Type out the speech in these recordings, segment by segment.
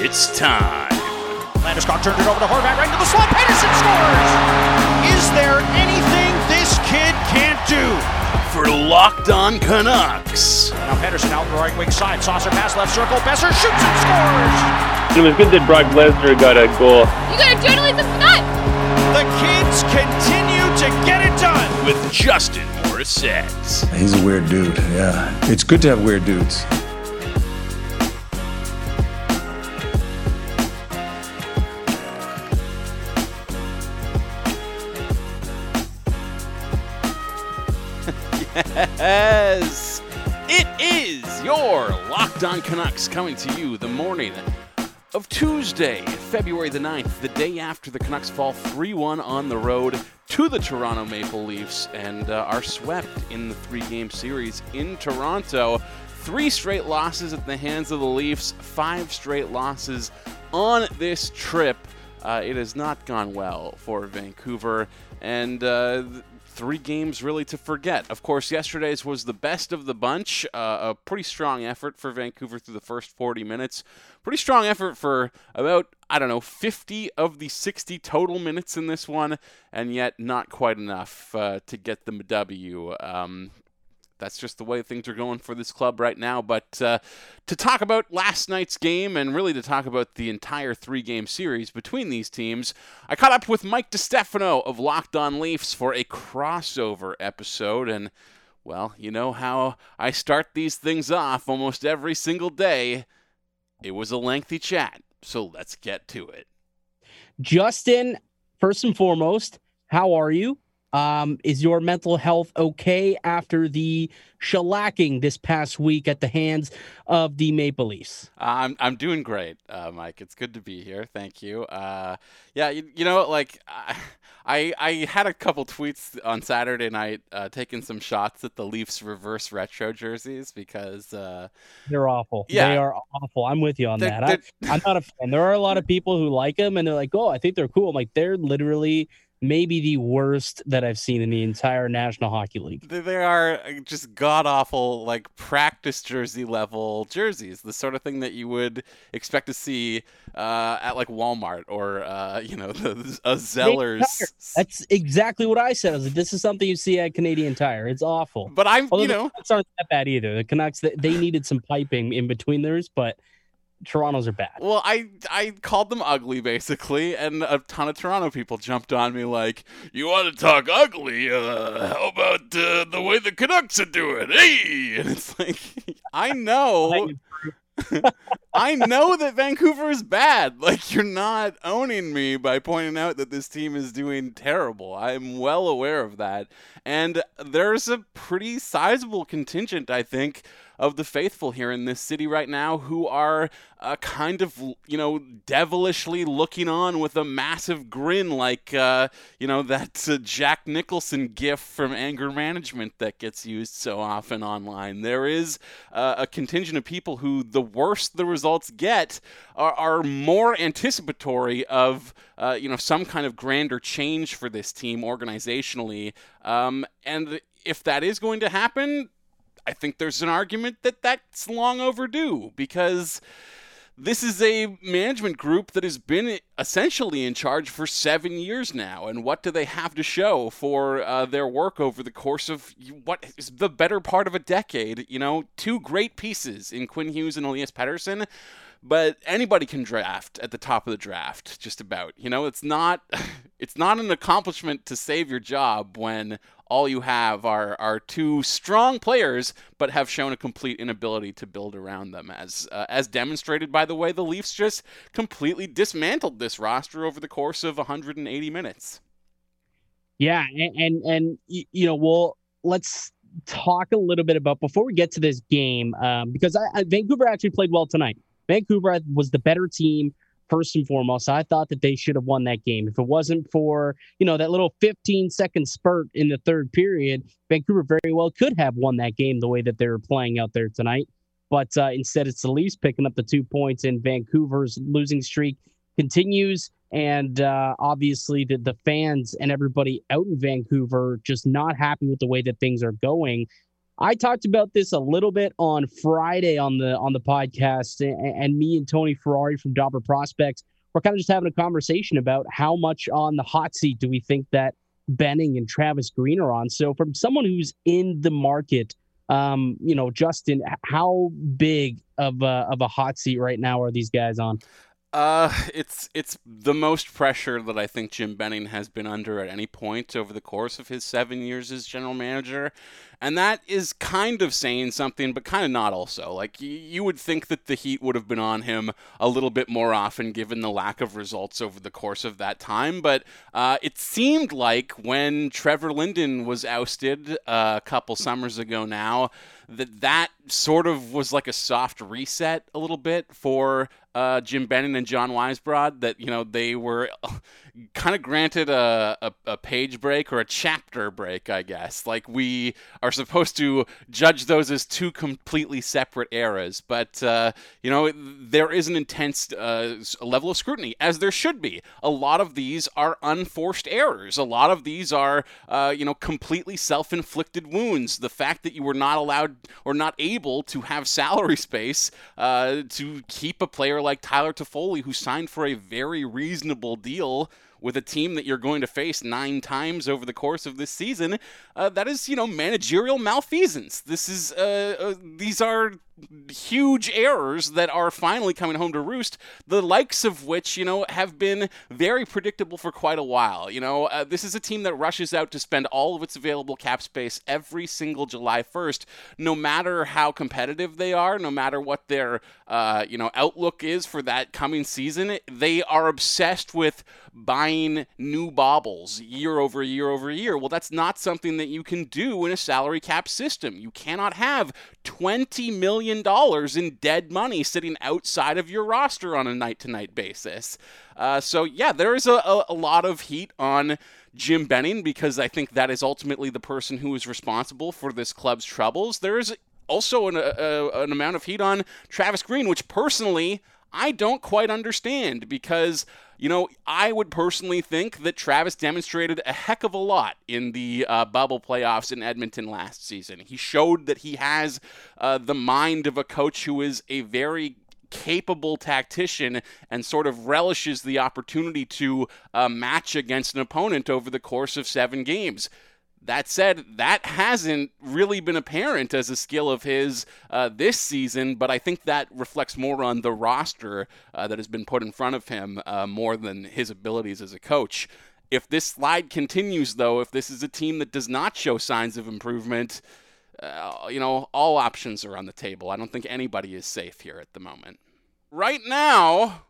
It's time. Landeskog turned it over to Horvat right into the slot. Pettersson scores! Is there anything this kid can't do? For Locked On Canucks. Now Pettersson out the right wing side. Saucer pass left circle. Boeser shoots and scores! It was good that Brock Lesnar got a goal. You gotta journalism tonight. The kids continue to get it done. With Justin Morissette. He's a weird dude, yeah. It's good to have weird dudes. Yes! It is your Locked On Canucks coming to you the morning of Tuesday, February the 9th, the day after the Canucks fall 3 1 on the road to the Toronto Maple Leafs and uh, are swept in the three game series in Toronto. Three straight losses at the hands of the Leafs, five straight losses on this trip. Uh, it has not gone well for Vancouver, and uh, three games really to forget. Of course, yesterday's was the best of the bunch. Uh, a pretty strong effort for Vancouver through the first 40 minutes. Pretty strong effort for about, I don't know, 50 of the 60 total minutes in this one, and yet not quite enough uh, to get them a W. Um, that's just the way things are going for this club right now. But uh, to talk about last night's game and really to talk about the entire three game series between these teams, I caught up with Mike DeStefano of Locked On Leafs for a crossover episode. And, well, you know how I start these things off almost every single day. It was a lengthy chat. So let's get to it. Justin, first and foremost, how are you? Um, is your mental health okay after the shellacking this past week at the hands of the Maple Leafs? I'm I'm doing great, uh, Mike. It's good to be here. Thank you. Uh, yeah, you, you know, like I I had a couple tweets on Saturday night uh, taking some shots at the Leafs reverse retro jerseys because uh, they're awful. Yeah. they are awful. I'm with you on They're- that. I, I'm not a fan. There are a lot of people who like them and they're like, oh, I think they're cool. I'm like, they're literally maybe the worst that I've seen in the entire National Hockey League. they, are just god awful, like practice jersey level jerseys. The sort of thing that you would expect to see uh, at like Walmart or uh, you know the a Zellers. That's exactly what I said. I was like, this is something you see at Canadian Tire. It's awful. But I'm Although you know Canucks aren't that bad either. The Canucks they needed some piping in between theirs, but Toronto's are bad. Well, I I called them ugly basically, and a ton of Toronto people jumped on me like, "You want to talk ugly? Uh, how about uh, the way the Canucks are doing?" Hey, and it's like, I know, I know that Vancouver is bad. Like you're not owning me by pointing out that this team is doing terrible. I'm well aware of that, and there's a pretty sizable contingent, I think, of the faithful here in this city right now who are uh, kind of, you know, devilishly looking on with a massive grin, like, uh, you know, that uh, Jack Nicholson gif from Anger Management that gets used so often online. There is uh, a contingent of people who, the worse the results get, are, are more anticipatory of, uh, you know, some kind of grander change for this team organizationally. Um, and if that is going to happen, I think there's an argument that that's long overdue because this is a management group that has been essentially in charge for seven years now. And what do they have to show for uh, their work over the course of what is the better part of a decade? You know, two great pieces in Quinn Hughes and Elias Pettersson. But anybody can draft at the top of the draft, just about. You know, it's not it's not an accomplishment to save your job when all you have are are two strong players, but have shown a complete inability to build around them, as uh, as demonstrated by the way the Leafs just completely dismantled this roster over the course of 180 minutes. Yeah, and and, and you know, well, let's talk a little bit about before we get to this game, um, because I, I, Vancouver actually played well tonight. Vancouver was the better team first and foremost. I thought that they should have won that game. If it wasn't for, you know, that little 15 second spurt in the third period, Vancouver very well could have won that game the way that they were playing out there tonight. But uh, instead, it's the Leafs picking up the two points, and Vancouver's losing streak continues. And uh, obviously, the, the fans and everybody out in Vancouver just not happy with the way that things are going. I talked about this a little bit on Friday on the on the podcast, and, and me and Tony Ferrari from Dobber Prospects we're kind of just having a conversation about how much on the hot seat do we think that Benning and Travis Green are on. So, from someone who's in the market, um, you know, Justin, how big of a, of a hot seat right now are these guys on? Uh, it's it's the most pressure that I think Jim Benning has been under at any point over the course of his seven years as general manager, and that is kind of saying something, but kind of not also. Like, you would think that the heat would have been on him a little bit more often given the lack of results over the course of that time. But uh, it seemed like when Trevor Linden was ousted uh, a couple summers ago now, that that sort of was like a soft reset a little bit for uh, Jim Benning and John Weisbrod. That, you know, they were kind of granted a, a, a, page break or a chapter break, I guess. Like we are supposed to judge those as two completely separate eras, but uh, you know there is an intense uh, level of scrutiny, as there should be. A lot of these are unforced errors. A lot of these are uh, you know completely self-inflicted wounds. The fact that you were not allowed or not able to have salary space uh, to keep a player like Tyler Toffoli, who signed for a very reasonable deal with a team that you're going to face nine times over the course of this season, uh, that is, you know, managerial malfeasance. This is, uh, uh, these are huge errors that are finally coming home to roost, the likes of which, you know, have been very predictable for quite a while. You know, uh, this is a team that rushes out to spend all of its available cap space every single July 1st, no matter how competitive they are, no matter what their, uh, you know, outlook is for that coming season. They are obsessed with buying new baubles year over year over year. Well, that's not something that you can do in a salary cap system. You cannot have 20 million million in dead money sitting outside of your roster on a night to night basis. Uh, so, yeah, there is a, a, lot of heat on Jim Benning because I think that is ultimately the person who is responsible for this club's troubles. There is also an, an amount of heat on Travis Green, which personally I don't quite understand because, you know, I would personally think that Travis demonstrated a heck of a lot in the uh, bubble playoffs in Edmonton last season. He showed that he has uh, the mind of a coach who is a very capable tactician and sort of relishes the opportunity to uh, match against an opponent over the course of seven games. That said, that hasn't really been apparent as a skill of his uh, this season, but I think that reflects more on the roster uh, that has been put in front of him uh, more than his abilities as a coach. If this slide continues, though, if this is a team that does not show signs of improvement, uh, you know, all options are on the table. I don't think anybody is safe here at the moment. Right now, I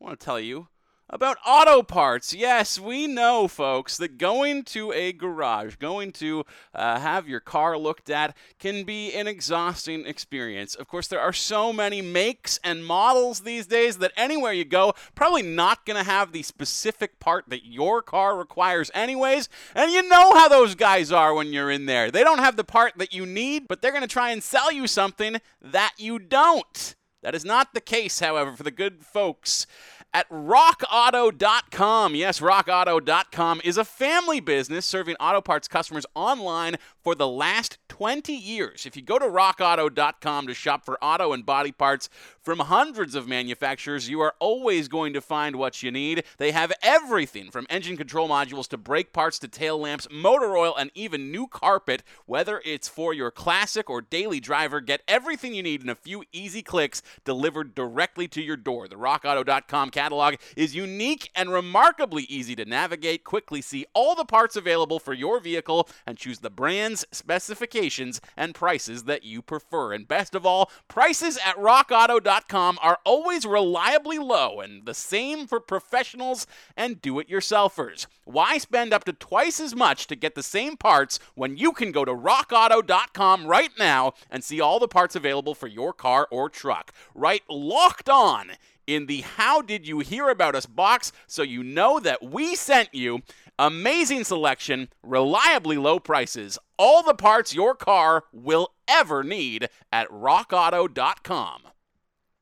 want to tell you about auto parts. Yes, we know, folks, that going to a garage, going to uh, have your car looked at, can be an exhausting experience. Of course, there are so many makes and models these days that anywhere you go, probably not going to have the specific part that your car requires, anyways. And you know how those guys are when you're in there. They don't have the part that you need, but they're going to try and sell you something that you don't. That is not the case, however, for the good folks at rockauto.com. Yes, rockauto.com is a family business serving auto parts customers online for the last 20 years. If you go to rockauto.com to shop for auto and body parts from hundreds of manufacturers, you are always going to find what you need. They have everything from engine control modules to brake parts to tail lamps, motor oil, and even new carpet. Whether it's for your classic or daily driver, get everything you need in a few easy clicks delivered directly to your door. The rockauto.com catalog is unique and remarkably easy to navigate. Quickly see all the parts available for your vehicle and choose the brands, specifications, and prices that you prefer. And best of all, prices at rockauto.com are always reliably low, and the same for professionals and do it yourselfers. Why spend up to twice as much to get the same parts when you can go to rockauto.com right now and see all the parts available for your car or truck? Right locked on in the How Did You Hear About Us box so you know that we sent you. Amazing selection, reliably low prices, all the parts your car will ever need at rockauto.com.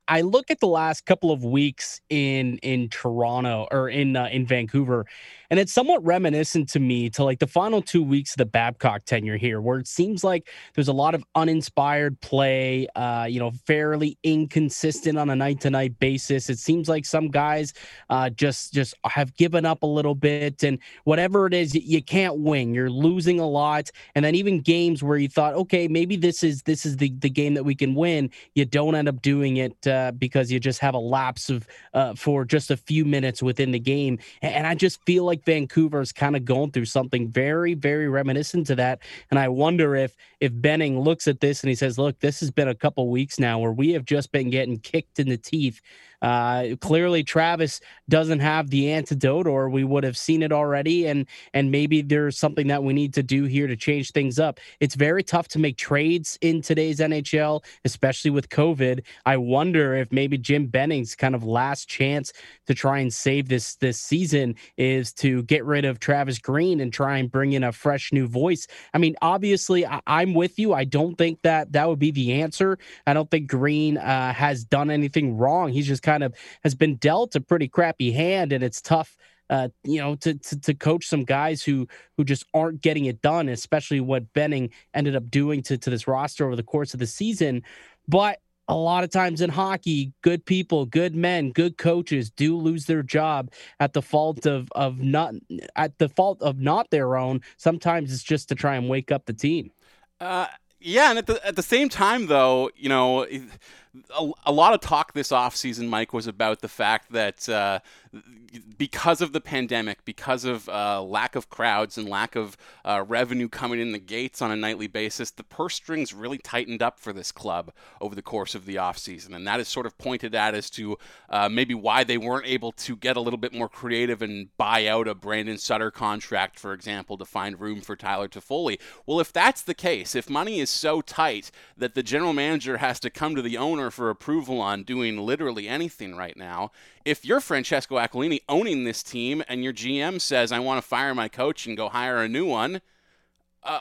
I look at the last couple of weeks in in Toronto or in uh, in Vancouver, And it's somewhat reminiscent to me to like the final two weeks of the Babcock tenure here, where it seems like there's a lot of uninspired play, uh, you know, fairly inconsistent on a night to night basis. It seems like some guys uh, just just have given up a little bit, and whatever it is, you can't win. You're losing a lot, and then even games where you thought, okay, maybe this is this is the the game that we can win, you don't end up doing it uh, because you just have a lapse of uh, for just a few minutes within the game, and I just feel like Vancouver's kind of going through something very very reminiscent to that, and I wonder if if Benning looks at this and he says, look, this has been a couple weeks now where we have just been getting kicked in the teeth uh, clearly, Travis doesn't have the antidote, or we would have seen it already. And and maybe there's something that we need to do here to change things up. It's very tough to make trades in today's NHL, especially with COVID. I wonder if maybe Jim Benning's kind of last chance to try and save this this season is to get rid of Travis Green and try and bring in a fresh new voice. I mean, obviously, I, am with you. I don't think that that would be the answer. I don't think Green uh, has done anything wrong. He's just kind of has been dealt a pretty crappy hand, and it's tough. Uh, you know, to, to to coach some guys who who just aren't getting it done, especially what Benning ended up doing to to this roster over the course of the season. But a lot of times in hockey, good people, good men, good coaches do lose their job at the fault of of not at the fault of not their own. Sometimes it's just to try and wake up the team. Uh, yeah, and at the at the same time, though, you know, a, a lot of talk this offseason, Mike, was about the fact that uh, because of the pandemic, because of uh, lack of crowds and lack of uh, revenue coming in the gates on a nightly basis, the purse strings really tightened up for this club over the course of the offseason. And that is sort of pointed at as to uh, maybe why they weren't able to get a little bit more creative and buy out a Brandon Sutter contract, for example, to find room for Tyler Toffoli. Well, if that's the case, if money is so tight that the general manager has to come to the owner for approval on doing literally anything right now, if you're Francesco Aquilini owning this team and your GM says, I want to fire my coach and go hire a new one, uh,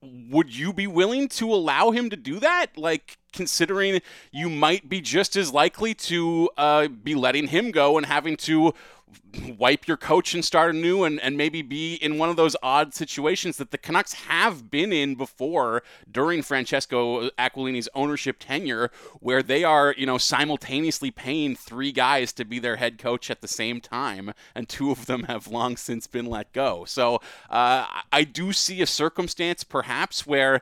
would you be willing to allow him to do that? Like, considering you might be just as likely to uh, be letting him go and having to wipe your coach and start anew and, and maybe be in one of those odd situations that the Canucks have been in before during Francesco Aquilini's ownership tenure, where they are, you know, simultaneously paying three guys to be their head coach at the same time, and two of them have long since been let go. So uh, I do see a circumstance perhaps where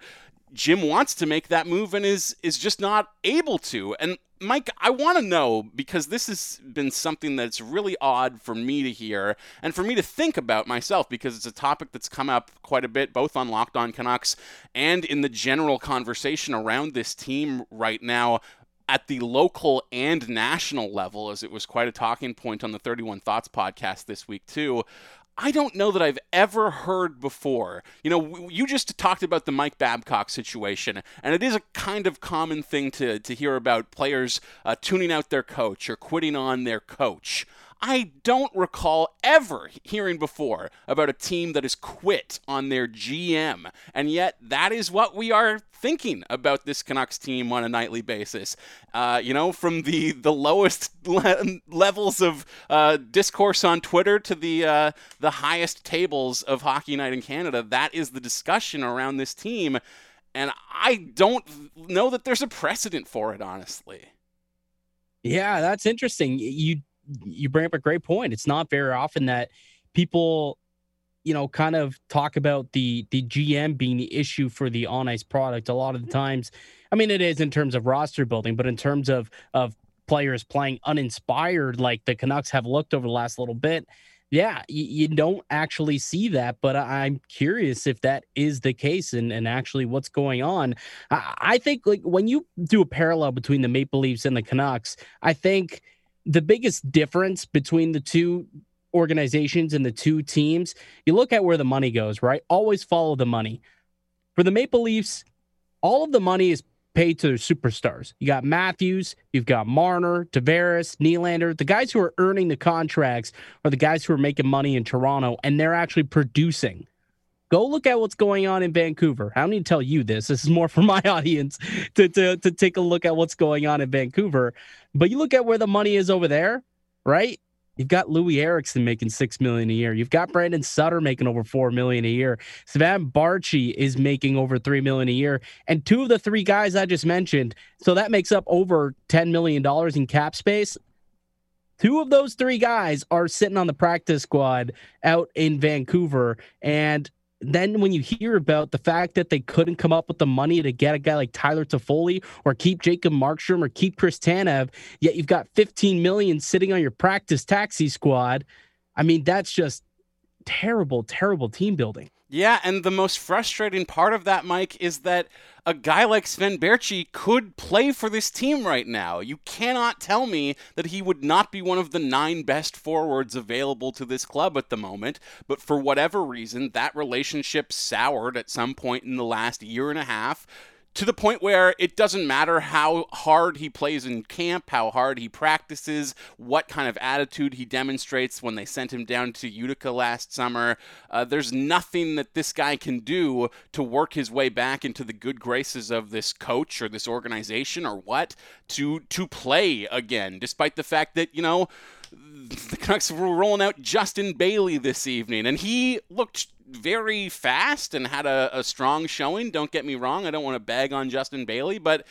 Jim wants to make that move and is is just not able to. And Mike, I want to know because this has been something that's really odd for me to hear and for me to think about myself because it's a topic that's come up quite a bit, both on Locked On Canucks and in the general conversation around this team right now at the local and national level, as it was quite a talking point on the 31 Thoughts podcast this week, too. I don't know that I've ever heard before. You know, you just talked about the Mike Babcock situation, and it is a kind of common thing to, to hear about players uh, tuning out their coach or quitting on their coach. I don't recall ever hearing before about a team that has quit on their GM, and yet that is what we are thinking about this Canucks team on a nightly basis. Uh, you know, from the the lowest le- levels of uh, discourse on Twitter to the uh, the highest tables of Hockey Night in Canada, that is the discussion around this team, and I don't know that there's a precedent for it, honestly. Yeah, that's interesting. You you bring up a great point. It's not very often that people, you know, kind of talk about the the GM being the issue for the on ice product. A lot of the mm-hmm. times, I mean, it is in terms of roster building, but in terms of of players playing uninspired, like the Canucks have looked over the last little bit. Yeah, you, you don't actually see that, but I'm curious if that is the case and, and actually what's going on. I, I think like when you do a parallel between the Maple Leafs and the Canucks, I think the biggest difference between the two organizations and the two teams, you look at where the money goes, right? Always follow the money. For the Maple Leafs, all of the money is paid to their superstars. You got Matthews, you've got Marner, Tavares, Nylander. The guys who are earning the contracts are the guys who are making money in Toronto, and they're actually producing. Go look at what's going on in Vancouver. I don't need to tell you this. This is more for my audience to, to, to take a look at what's going on in Vancouver. But you look at where the money is over there, right? You've got Loui Eriksson making six million a year. You've got Brandon Sutter making over four million a year. Sven Baertschi is making over three million a year. And two of the three guys I just mentioned, so that makes up over ten million dollars in cap space. Two of those three guys are sitting on the practice squad out in Vancouver. And then when you hear about the fact that they couldn't come up with the money to get a guy like Tyler Toffoli or keep Jacob Markstrom or keep Chris Tanev, yet you've got 15 million sitting on your practice taxi squad. I mean, that's just terrible, terrible team building. Yeah, and the most frustrating part of that, Mike, is that a guy like Sven Baertschi could play for this team right now. You cannot tell me that he would not be one of the nine best forwards available to this club at the moment, but for whatever reason, that relationship soured at some point in the last year and a half to the point where it doesn't matter how hard he plays in camp, how hard he practices, what kind of attitude he demonstrates when they sent him down to Utica last summer. Uh, there's nothing that this guy can do to work his way back into the good graces of this coach or this organization or what to to play again, despite the fact that you know the Canucks were rolling out Justin Bailey this evening, and he looked very fast and had a, a strong showing. Don't get me wrong; I don't want to bag on Justin Bailey, but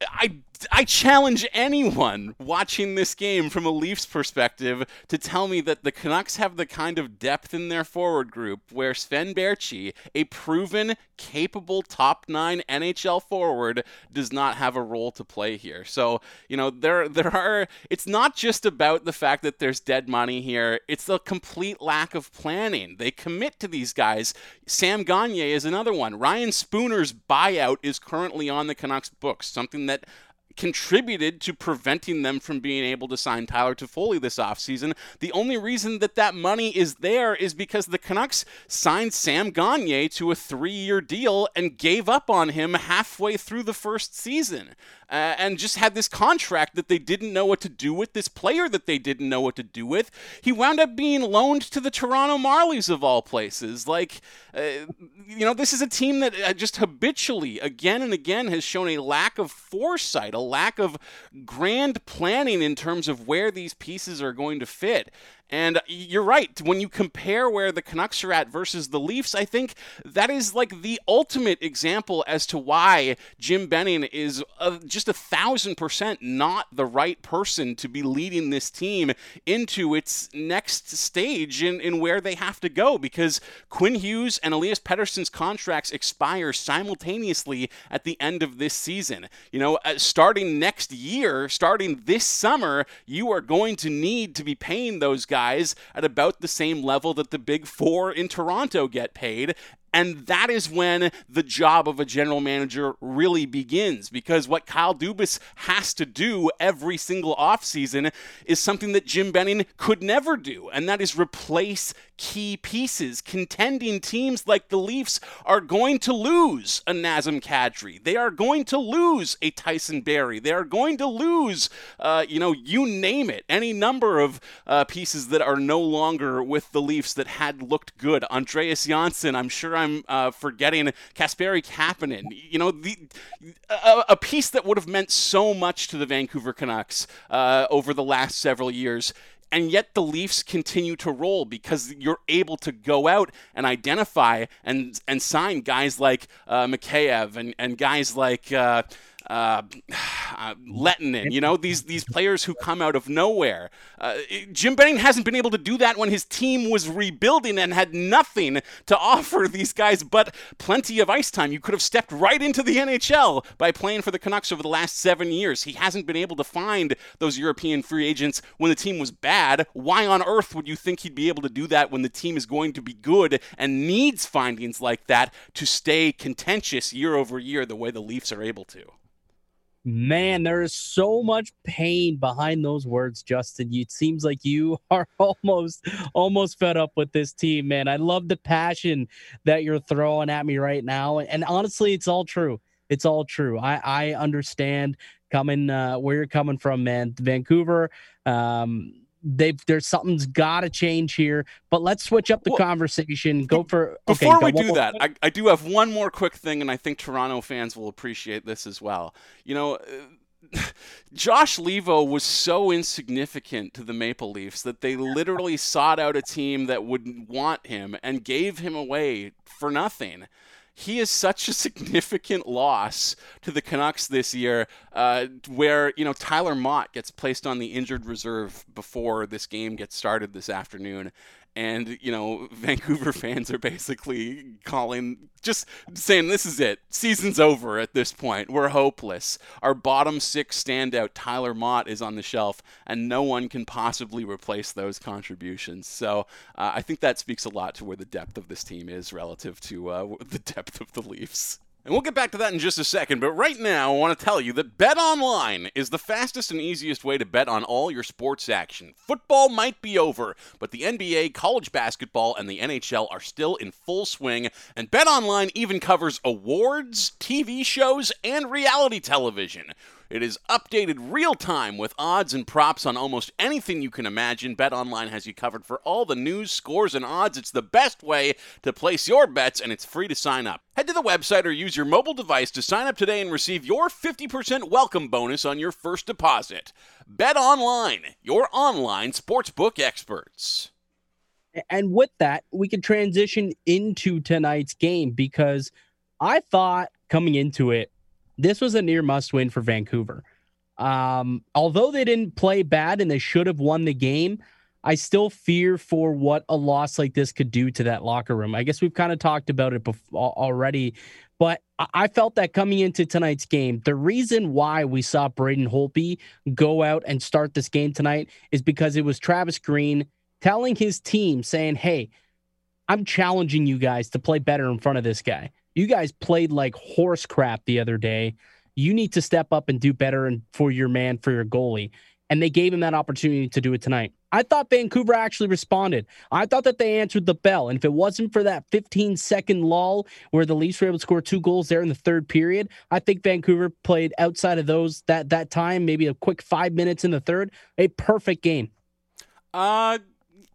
I I challenge anyone watching this game from a Leafs perspective to tell me that the Canucks have the kind of depth in their forward group where Sven Baertschi, a proven, capable top nine NHL forward, does not have a role to play here. So you know there there are. It's not just about the fact that there's dead money here. It's the complete lack of planning. They commit to these guys. Sam Gagner is another one. Ryan Spooner's buyout is currently on the Canucks books, something that contributed to preventing them from being able to sign Tyler Toffoli this offseason. The only reason that that money is there is because the Canucks signed Sam Gagner to a three year deal and gave up on him halfway through the first season uh, and just had this contract that they didn't know what to do with, this player that they didn't know what to do with. He wound up being loaned to the Toronto Marlies of all places. Like, uh, you know, this is a team that uh, just habitually, again and again, has shown a lack of foresight, a lack of grand planning in terms of where these pieces are going to fit. And you're right. When you compare where the Canucks are at versus the Leafs, I think that is like the ultimate example as to why Jim Benning is just a thousand percent not the right person to be leading this team into its next stage in, in where they have to go because Quinn Hughes and Elias Pettersson's contracts expire simultaneously at the end of this season. You know, uh, starting next year, starting this summer, you are going to need to be paying those guys guys at about the same level that the big four in Toronto get paid. And that is when the job of a general manager really begins because what Kyle Dubas has to do every single offseason is something that Jim Benning could never do, and that is replace key pieces. Contending teams like the Leafs are going to lose a Nazem Kadri. They are going to lose a Tyson Barrie. They are going to lose, uh, you know, you name it, any number of uh, pieces that are no longer with the Leafs that had looked good. Andreas Johnsson, I'm sure I'm uh, forgetting Kasperi Kapanen. You know, the a, a, piece that would have meant so much to the Vancouver Canucks uh, over the last several years and yet the Leafs continue to roll because you're able to go out and identify and and sign guys like uh, Mikheyev and, and guys like uh, uh, uh, Lehtonen, you know, these these players who come out of nowhere. Uh, Jim Benning hasn't been able to do that when his team was rebuilding and had nothing to offer these guys but plenty of ice time. You could have stepped right into the NHL by playing for the Canucks over the last seven years. He hasn't been able to find those European free agents when the team was bad. Why on earth would you think he'd be able to do that when the team is going to be good and needs findings like that to stay contentious year over year the way the Leafs are able to? Man, there is so much pain behind those words, Justin. It seems like you are almost almost fed up with this team, man. I love the passion that you're throwing at me right now. And honestly, it's all true. It's all true. I, I understand coming uh, where you're coming from, man. Vancouver, um, they've there's something's got to change here. But let's switch up the well, conversation. Go for okay, before we do that. I, I do have one more quick thing, and I think Toronto fans will appreciate this as well. You know. Josh Leivo was so insignificant to the Maple Leafs that they literally sought out a team that would want him and gave him away for nothing. He is such a significant loss to the Canucks this year, uh, where you know Tyler Motte gets placed on the injured reserve before this game gets started this afternoon, and you know Vancouver fans are basically calling just saying this is it. Season's over at this point. We're hopeless. Our bottom six standout Tyler Motte is on the shelf and no one can possibly replace those contributions. So uh, I think that speaks a lot to where the depth of this team is relative to uh, the depth of the Leafs and we'll get back to that in just a second, but right now I want to tell you that BetOnline is the fastest and easiest way to bet on all your sports action. Football might be over, but the NBA, college basketball, and the NHL are still in full swing, and BetOnline even covers awards, TV shows, and reality television. It is updated real time with odds and props on almost anything you can imagine. BetOnline has you covered for all the news, scores, and odds. It's the best way to place your bets, and it's free to sign up. Head to the website or use your mobile device to sign up today and receive your 50% welcome bonus on your first deposit. BetOnline, your online sportsbook experts. And with that, we can transition into tonight's game because I thought coming into it, this was a near must win for Vancouver. Um, although they didn't play bad and they should have won the game, I still fear for what a loss like this could do to that locker room. I guess we've kind of talked about it before, already, but I felt that coming into tonight's game, the reason why we saw Braden Holtby go out and start this game tonight is because it was Travis Green telling his team, saying, Hey, I'm challenging you guys to play better in front of this guy. You guys played like horse crap the other day. You need to step up and do better and for your man, for your goalie. And they gave him that opportunity to do it tonight. I thought Vancouver actually responded. I thought that they answered the bell. And if it wasn't for that 15 second lull where the Leafs were able to score two goals there in the third period, I think Vancouver played outside of those that that time, maybe a quick five minutes in the third, a perfect game. Uh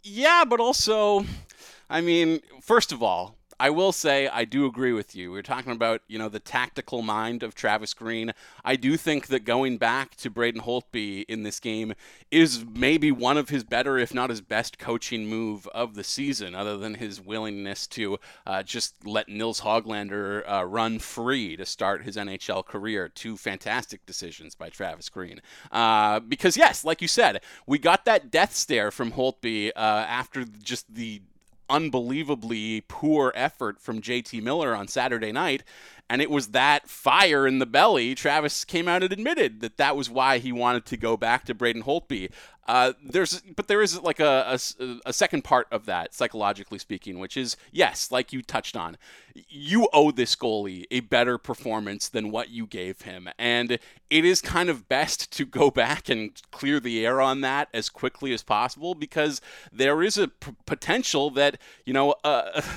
yeah, but also I mean, first of all, I will say I do agree with you. We are talking about, you know, the tactical mind of Travis Green. I do think that going back to Braden Holtby in this game is maybe one of his better, if not his best, coaching move of the season, other than his willingness to uh, just let Nils Hoglander uh, run free to start his NHL career. Two fantastic decisions by Travis Green. Uh, because, yes, like you said, we got that death stare from Holtby uh, after just the unbelievably poor effort from JT Miller on Saturday night. And it was that fire in the belly. Travis came out and admitted that that was why he wanted to go back to Braden Holtby. Uh, there's, but there is like a, a, a, second part of that, psychologically speaking, which is yes, like you touched on, you owe this goalie a better performance than what you gave him, and it is kind of best to go back and clear the air on that as quickly as possible because there is a p- potential that you know. Uh,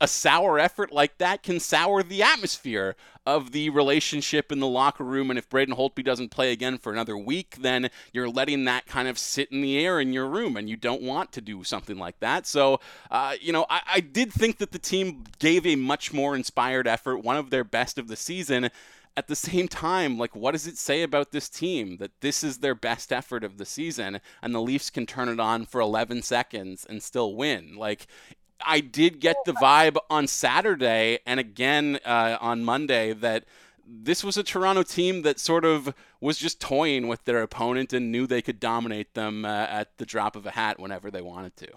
a sour effort like that can sour the atmosphere of the relationship in the locker room. And if Braden Holtby doesn't play again for another week, then you're letting that kind of sit in the air in your room, and you don't want to do something like that. So, uh, you know, I, I did think that the team gave a much more inspired effort, one of their best of the season at the same time, like, what does it say about this team that this is their best effort of the season and the Leafs can turn it on for 11 seconds and still win? Like, I did get the vibe on Saturday and again uh, on Monday that this was a Toronto team that sort of was just toying with their opponent and knew they could dominate them uh, at the drop of a hat whenever they wanted to.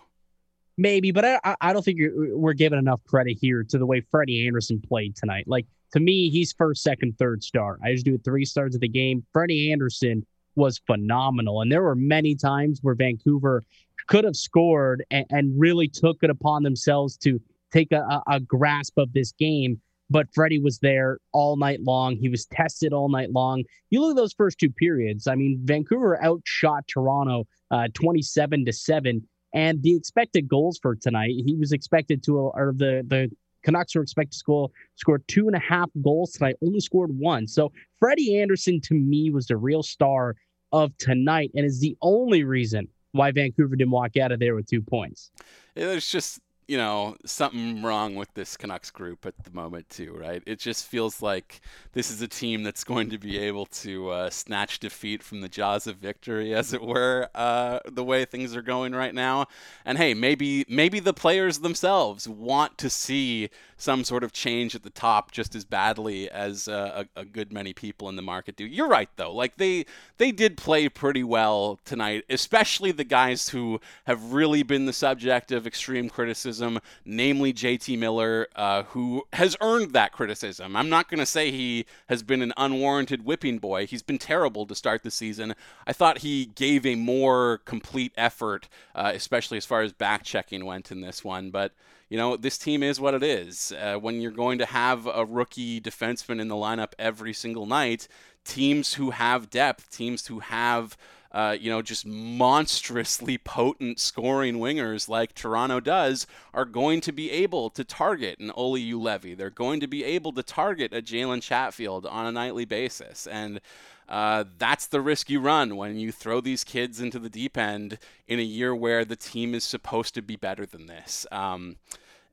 Maybe, but I, I don't think we're giving enough credit here to the way Freddie Andersen played tonight. Like, to me, he's first, second, third star. I just do three stars of the game. Freddie Andersen was phenomenal. And there were many times where Vancouver could have scored and, and really took it upon themselves to take a, a, grasp of this game. But Freddie was there all night long. He was tested all night long. You look at those first two periods. I mean, Vancouver outshot Toronto uh, 27 to 7. And the expected goals for tonight, he was expected to, or the, the Canucks were expected to score, score two and a half goals tonight, only scored one. So Freddie Andersen, to me, was the real star of tonight and is the only reason why Vancouver didn't walk out of there with two points. There's just you know, something wrong with this Canucks group at the moment too, right? It just feels like this is a team that's going to be able to uh, snatch defeat from the jaws of victory, as it were, uh, the way things are going right now. And hey, maybe maybe the players themselves want to see some sort of change at the top just as badly as uh, a, a, good many people in the market do. You're right though. Like they they did play pretty well tonight, especially the guys who have really been the subject of extreme criticism, namely JT Miller, uh, who has earned that criticism. I'm not going to say he has been an unwarranted whipping boy. He's been terrible to start the season. I thought he gave a more complete effort, uh, especially as far as back checking went in this one, but you know, this team is what it is. Uh, when you're going to have a rookie defenseman in the lineup every single night, teams who have depth, teams who have, uh, you know, just monstrously potent scoring wingers like Toronto does, are going to be able to target an Olli Juolevi. They're going to be able to target a Jalen Chatfield on a nightly basis. And uh, that's the risk you run when you throw these kids into the deep end in a year where the team is supposed to be better than this. Um,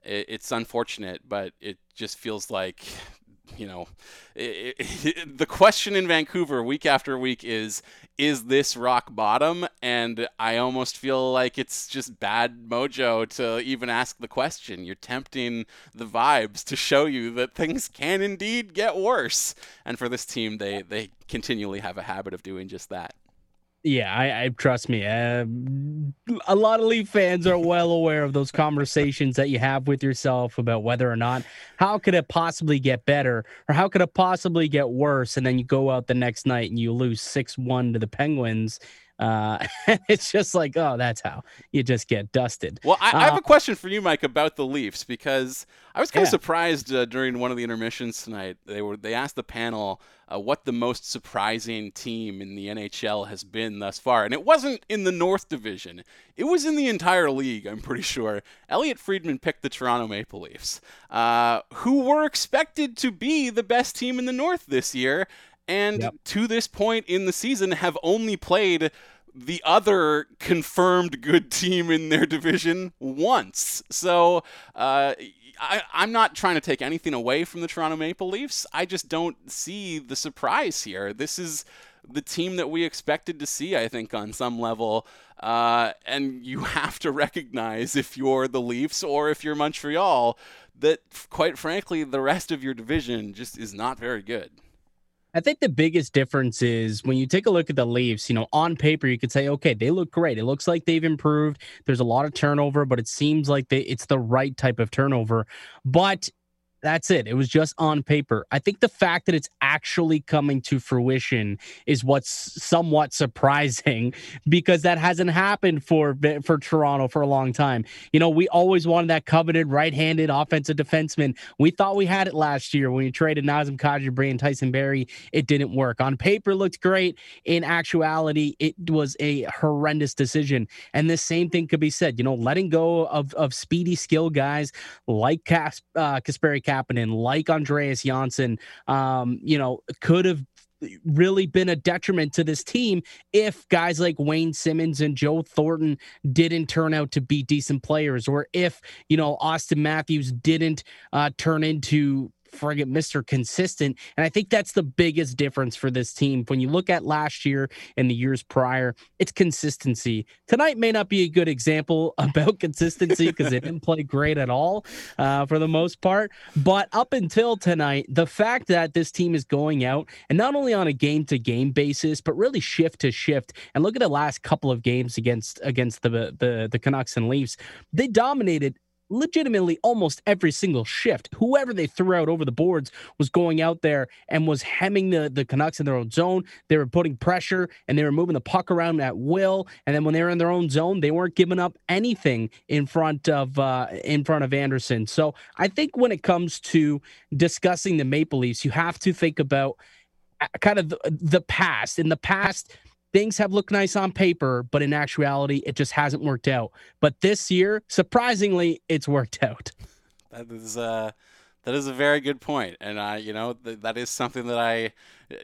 it, it's unfortunate, but it just feels like you know, it, it, the question in Vancouver week after week is is this rock bottom? And I almost feel like it's just bad mojo to even ask the question. You're tempting the vibes to show you that things can indeed get worse. And for this team, they they continually have a habit of doing just that. Yeah, I, I trust me. Uh, a lot of Leaf fans are well aware of those conversations that you have with yourself about whether or not how could it possibly get better or how could it possibly get worse, and then you go out the next night and you lose six one to the Penguins. Uh, it's just like, oh, that's how you just get dusted. Well, I, uh, I have a question for you, Mike, about the Leafs because I was kind of yeah. surprised uh, during one of the intermissions tonight. They were they asked the panel uh, what the most surprising team in the NHL has been thus far. And it wasn't in the North Division, it was in the entire league, I'm pretty sure. Elliotte Friedman picked the Toronto Maple Leafs, uh, who were expected to be the best team in the North this year. And yep. to this point in the season, have only played the other confirmed good team in their division once. So, uh, I, I'm not trying to take anything away from the Toronto Maple Leafs. I just don't see the surprise here. This is the team that we expected to see, I think, on some level. Uh, and you have to recognize if you're the Leafs or if you're Montreal that, quite frankly, the rest of your division just is not very good. I think the biggest difference is when you take a look at the Leafs, you know, on paper, you could say, okay, they look great. It looks like they've improved. There's a lot of turnover, but it seems like they, it's the right type of turnover. But that's it. It was just on paper. I think the fact that it's actually coming to fruition is what's somewhat surprising because that hasn't happened for for Toronto for a long time. You know, we always wanted that coveted right-handed offensive defenseman. We thought we had it last year when you traded Nazem Kadri and Tyson Barrie. It didn't work. On paper, looked great. In actuality, it was a horrendous decision. And the same thing could be said. You know, letting go of of speedy skill guys like Cas- uh, Kasperi Kapanen, like Andreas Johnsson, um, you know, could have really been a detriment to this team if guys like Wayne Simmonds and Joe Thornton didn't turn out to be decent players, or if, you know, Auston Matthews didn't uh, turn into friggin' Mr. Consistent. And I think that's the biggest difference for this team. When you look at last year and the years prior, it's consistency. Tonight may not be a good example about consistency because they didn't play great at all uh, for the most part. But up until tonight, the fact that this team is going out and not only on a game to game basis, but really shift to shift. And look at the last couple of games against against the the, the Canucks and Leafs. They dominated legitimately almost every single shift. Whoever they threw out over the boards was going out there and was hemming the, the Canucks in their own zone. They were putting pressure and they were moving the puck around at will. And then when they were in their own zone, they weren't giving up anything in front of uh, in front of Andersen. So I think when it comes to discussing the Maple Leafs, you have to think about uh, kind of the, the past. In the past, things have looked nice on paper, but in actuality, it just hasn't worked out. But this year, surprisingly, it's worked out. That is uh, that is a very good point, and I, you know, th- that is something that I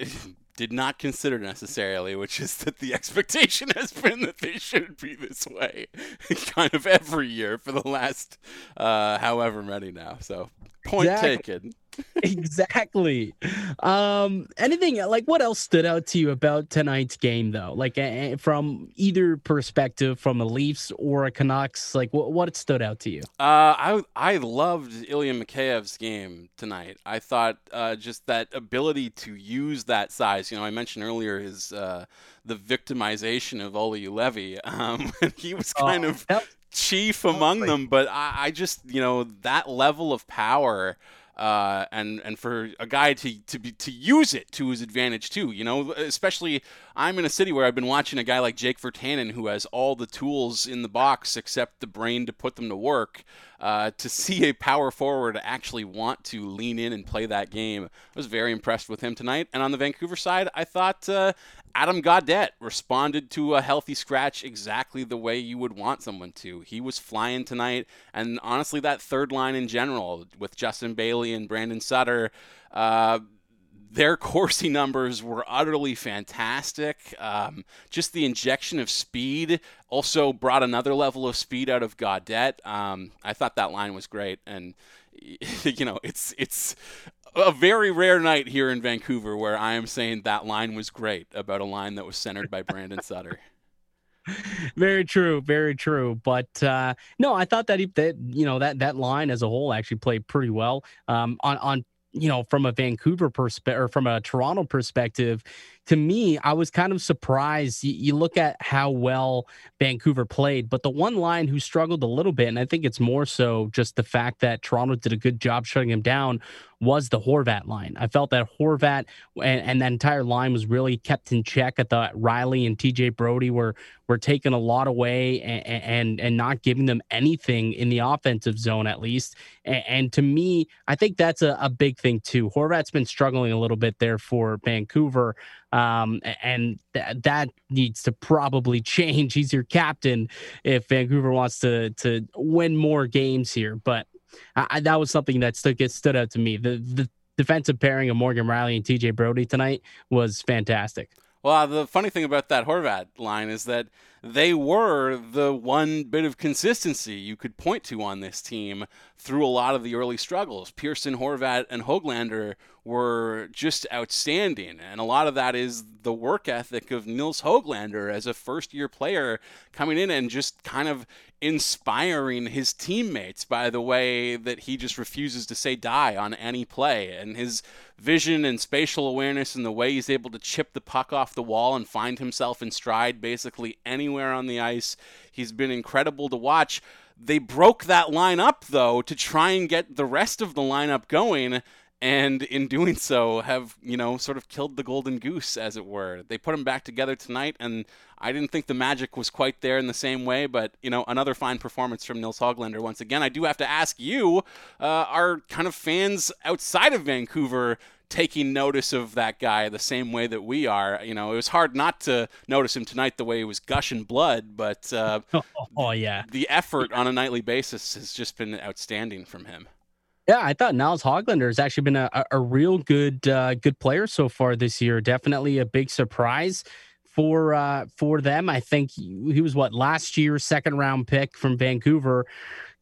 did not consider necessarily, which is that the expectation has been that they should be this way, kind of every year for the last uh, however many now. So point exactly. taken. exactly. Um, anything like what else stood out to you about tonight's game, though? Like uh, from either perspective, from the Leafs or a Canucks, like what what stood out to you? Uh, I I loved Ilya Mikheyev's game tonight. I thought uh, just that ability to use that size. You know, I mentioned earlier his uh, the victimization of Olli Juolevi. Um, he was kind oh, of chief among them, but I, I just you know that level of power uh, and and for a guy to to be to use it to his advantage too. You know, especially I'm in a city where I've been watching a guy like Jake Virtanen who has all the tools in the box except the brain to put them to work. Uh, to see a power forward actually want to lean in and play that game, I was very impressed with him tonight. And on the Vancouver side, I thought uh, Adam Gaudette responded to a healthy scratch exactly the way you would want someone to. He was flying tonight, and honestly, that third line in general with Justin Bailey and Brandon Sutter. Uh, their Corsi numbers were utterly fantastic. Um, just the injection of speed also brought another level of speed out of Gaudette. Um, I thought that line was great, and you know, it's it's a very rare night here in Vancouver where I am saying that line was great about a line that was centered by Brandon Sutter. very true, very true. But uh, no, I thought that he, that you know that that line as a whole actually played pretty well. Um, on on you know from a Vancouver perspective or from a Toronto perspective, to me, I was kind of surprised. You, you, look at how well Vancouver played, but the one line who struggled a little bit, and I think it's more so just the fact that Toronto did a good job shutting him down, was the Horvat line. I felt that Horvat and, and that entire line was really kept in check. At the Rielly and TJ Brodie were were taking a lot away and and, and not giving them anything in the offensive zone at least. And, and to me, I think that's a, a big thing too. Horvat's been struggling a little bit there for Vancouver. Um, and th- that needs to probably change. He's your captain if Vancouver wants to to win more games here. But I, that was something that stood stood out to me. The the defensive pairing of Morgan Rielly and TJ Brodie tonight was fantastic. Well, the funny thing about that Horvat line is that they were the one bit of consistency you could point to on this team through a lot of the early struggles. Pearson, Horvat, and Hoglander were just outstanding. And a lot of that is the work ethic of Nils Hoglander as a first year player coming in and just kind of inspiring his teammates by the way that he just refuses to say die on any play. And his vision and spatial awareness and the way he's able to chip the puck off the wall and find himself in stride basically anywhere on the ice. He's been incredible to watch. They broke that line up, though, to try and get the rest of the lineup going and in doing so have you know sort of killed the golden goose as it were. They put them back together tonight and i didn't think the magic was quite there in the same way but you know another fine performance from nils hoglander once again i do have to ask you uh, are kind of fans outside of vancouver taking notice of that guy the same way that we are? You know it was hard not to notice him tonight the way he was gushing blood but uh, oh yeah. the effort on a nightly basis has just been outstanding from him yeah, I thought Niles Hoglander has actually been a, a real good uh, good player so far this year. Definitely a big surprise for uh, for them. I think he, was what last year's second round pick from Vancouver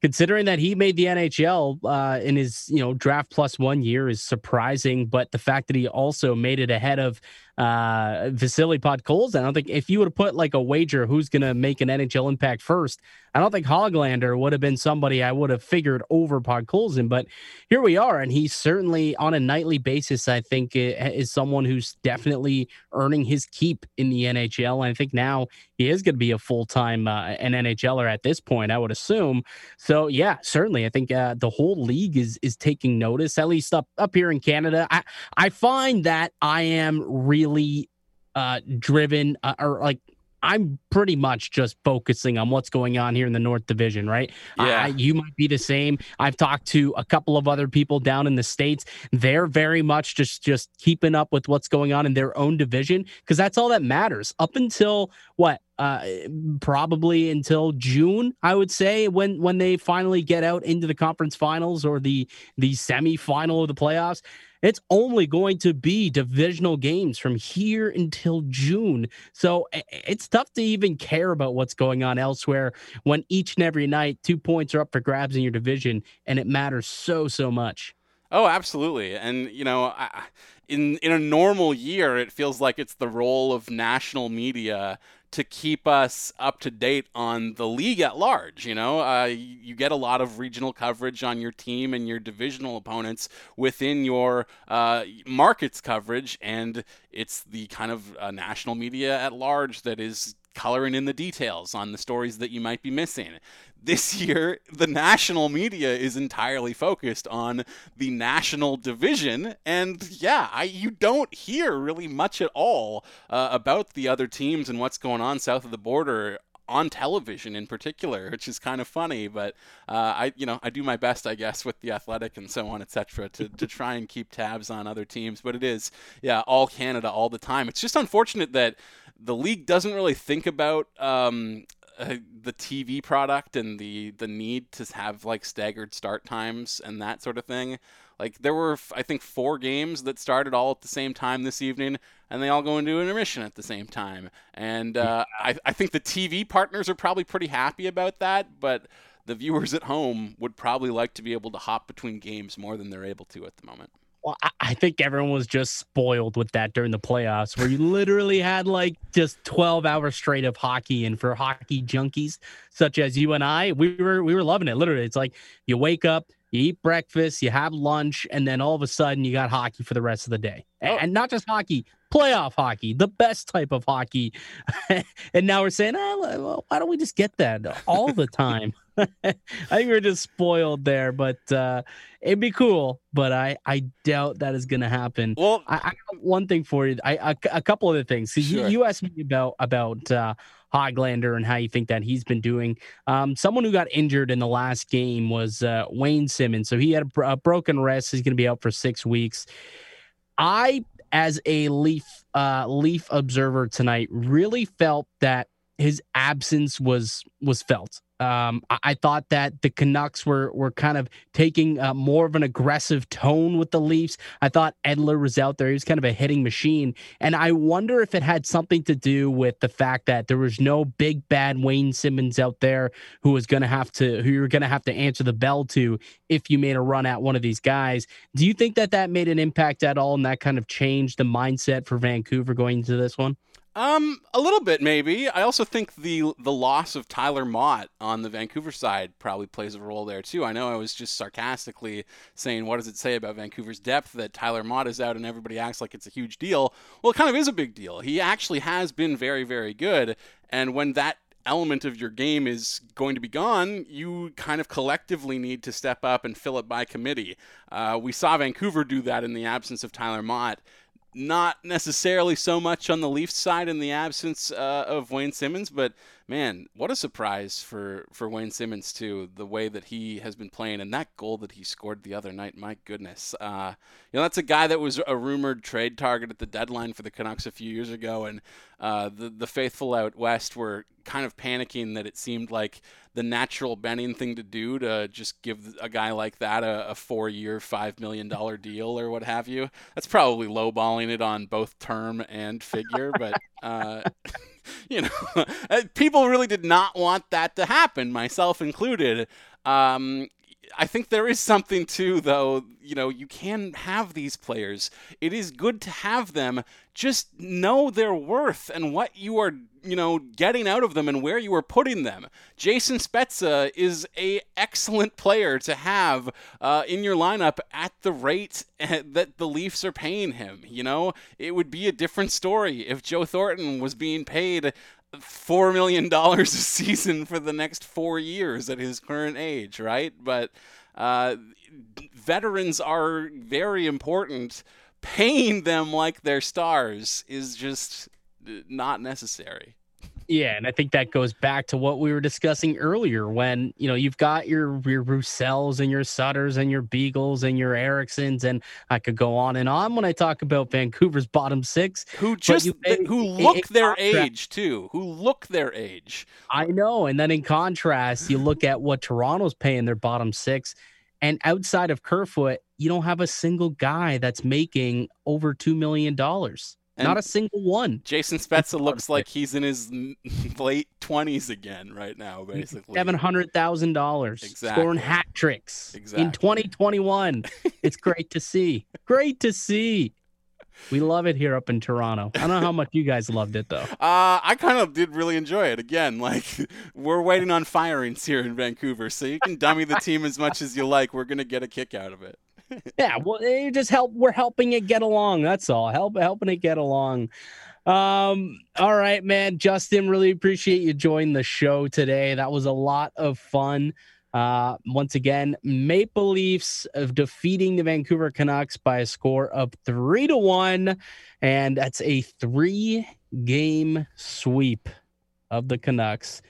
considering that he made the NHL uh, in his you know draft plus one year is surprising. But the fact that he also made it ahead of uh, Vasily Podkolzin, I don't think if you would have put like a wager who's going to make an NHL impact first, I don't think Hoglander would have been somebody I would have figured over Podkolzin. But here we are, and he's certainly on a nightly basis. I think is someone who's definitely earning his keep in the NHL. And I think now he is going to be a full time uh, an NHLer at this point. I would assume. So yeah, certainly, I think uh, the whole league is is taking notice. At least up up here in Canada, I I find that I am really really uh, driven uh, or like I'm pretty much just focusing on what's going on here in the North Division, right? Yeah. you might be the same. I've talked to a couple of other people down in the states. They're very much just just keeping up with what's going on in their own division because that's all that matters. Up until what? Uh, probably until June, I would say, when when they finally get out into the conference finals or the the semi final of the playoffs it's only going to be divisional games from here until June. So it's tough to even care about what's going on elsewhere when each and every night two points are up for grabs in your division and it matters so, so much. Oh, absolutely. And, you know, I, in in a normal year, it feels like it's the role of national media to keep us up to date on the league at large. You know, uh, you get a lot of regional coverage on your team and your divisional opponents within your uh, markets coverage, and it's the kind of uh, national media at large that is coloring in the details on the stories that you might be missing. This year, the national media is entirely focused on the national division, and yeah, I, you don't hear really much at all uh, about the other teams and what's going on south of the border on television in particular, which is kind of funny. But uh, I, you know, I do my best, I guess, with the athletic and so on, etc., to to try and keep tabs on other teams. But it is, yeah, all Canada all the time. It's just unfortunate that the league doesn't really think about um, uh, the TV product and the the need to have like staggered start times and that sort of thing. Like there were, I think, four games that started all at the same time this evening, and they all go into intermission at the same time. And uh, I, I think the TV partners are probably pretty happy about that, but the viewers at home would probably like to be able to hop between games more than they're able to at the moment. Well, I think everyone was just spoiled with that during the playoffs, where you literally had like just 12 hours straight of hockey. And for hockey junkies such as you and I, we were we were loving it. Literally, it's like you wake up, you eat breakfast, you have lunch, and then all of a sudden you got hockey for the rest of the day. Oh. And not just hockey, playoff hockey, the best type of hockey. and now we're saying, oh, well, why don't we just get that all the time? I think we're just spoiled there, but uh, it'd be cool. But I, I doubt that is going to happen. Well, I, I got one thing for you. I, a, a couple other things. So sure. you, you asked me about about uh, Hoglander and how you think that he's been doing. Um, someone who got injured in the last game was uh, Wayne Simmonds. So he had a, a broken wrist. He's going to be out for six weeks. I, as a Leaf uh, Leaf observer tonight, really felt that his absence was was felt. Um, I, I, thought that the Canucks were were kind of taking uh, more of an aggressive tone with the Leafs. I thought Edler was out there; he was kind of a hitting machine, and I wonder if it had something to do with the fact that there was no big bad Wayne Simmonds out there who was going to have to who you're going to have to answer the bell to if you made a run at one of these guys. Do you think that that made an impact at all, and that kind of changed the mindset for Vancouver going into this one? Um, a little bit maybe. I also think the the loss of Tyler Motte on the Vancouver side probably plays a role there too. I know I was just sarcastically saying, "What does it say about Vancouver's depth that Tyler Motte is out and everybody acts like it's a huge deal?" Well, it kind of is a big deal. He actually has been very, very good, and when that element of your game is going to be gone, you kind of collectively need to step up and fill it by committee. Uh, we saw Vancouver do that in the absence of Tyler Motte not necessarily so much on the Leafs side in the absence uh, of Wayne Simmonds, but man, what a surprise for, for Wayne Simmonds too. The way that he has been playing and that goal that he scored the other night, my goodness. Uh, you know, that's a guy that was a rumored trade target at the deadline for the Canucks a few years ago, and uh, the the faithful out west were kind of panicking that it seemed like the natural Benning thing to do to just give a guy like that a, a four year, $5 million deal or what have you. That's probably lowballing it on both term and figure, but, uh, you know, uh, people really did not want that to happen, myself included. Um, I think there is something too, though. You know, you can have these players. It is good to have them. Just know their worth and what you are, you know, getting out of them and where you are putting them. Jason Spezza is a excellent player to have uh, in your lineup at the rate that the Leafs are paying him. You know, it would be a different story if Joe Thornton was being paid four million dollars a season for the next four years at his current age, right? But uh, veterans are very important. Paying them like they're stars is just not necessary. Yeah, and I think that goes back to what we were discussing earlier when, you know, you've got your your Russells and your Sutters and your Beagles and your Erikssons and I could go on and on when I talk about Vancouver's bottom 6 who just who look their age too, who look their age. I know, and then in contrast, you look at what Toronto's paying their bottom 6 and outside of Kerfoot, you don't have a single guy that's making over $2 million. And Not a single one. Jason Spezza looks like he's in his late 20s again right now, basically. Seven hundred thousand dollars, Exactly. scoring hat tricks Exactly. in 2021. it's great to see. Great to see. We love it here up in Toronto. I don't know how much you guys loved it though. Uh, I kind of did really enjoy it. Again, like we're waiting on firings here in Vancouver, so you can dummy the team as much as you like. We're gonna get a kick out of it. Yeah, well, you just help. We're helping it get along. That's all. Help helping it get along. Um. All right, man. Justin, really appreciate you joining the show today. That was a lot of fun. Uh, once again, Maple Leafs of defeating the Vancouver Canucks by a score of three to one, and that's a three-game sweep of the Canucks.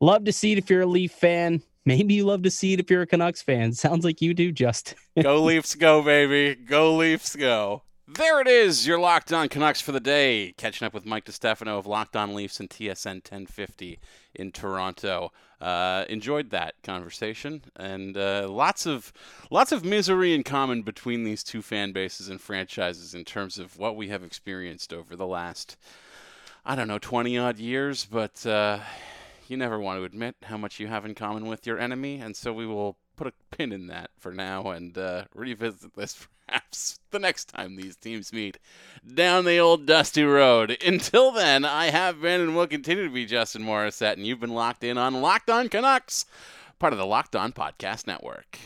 Love to see it if you're a Leaf fan. Maybe you love to see it if you're a Canucks fan. Sounds like you do, Justin. Go Leafs, go baby! Go Leafs, go! There it is, You're Locked On Canucks for the day. Catching up with Mike DeStefano of Locked On Leafs and TSN 1050 in Toronto. Uh, enjoyed that conversation, and uh, lots of lots of misery in common between these two fan bases and franchises in terms of what we have experienced over the last, I don't know, 20 odd years. But uh, you never want to admit how much you have in common with your enemy, and so we will put a pin in that for now and uh, revisit this perhaps the next time these teams meet down the old dusty road. Until then, I have been and will continue to be Justin Morissette, and you've been locked in on Locked On Canucks, part of the Locked On Podcast Network.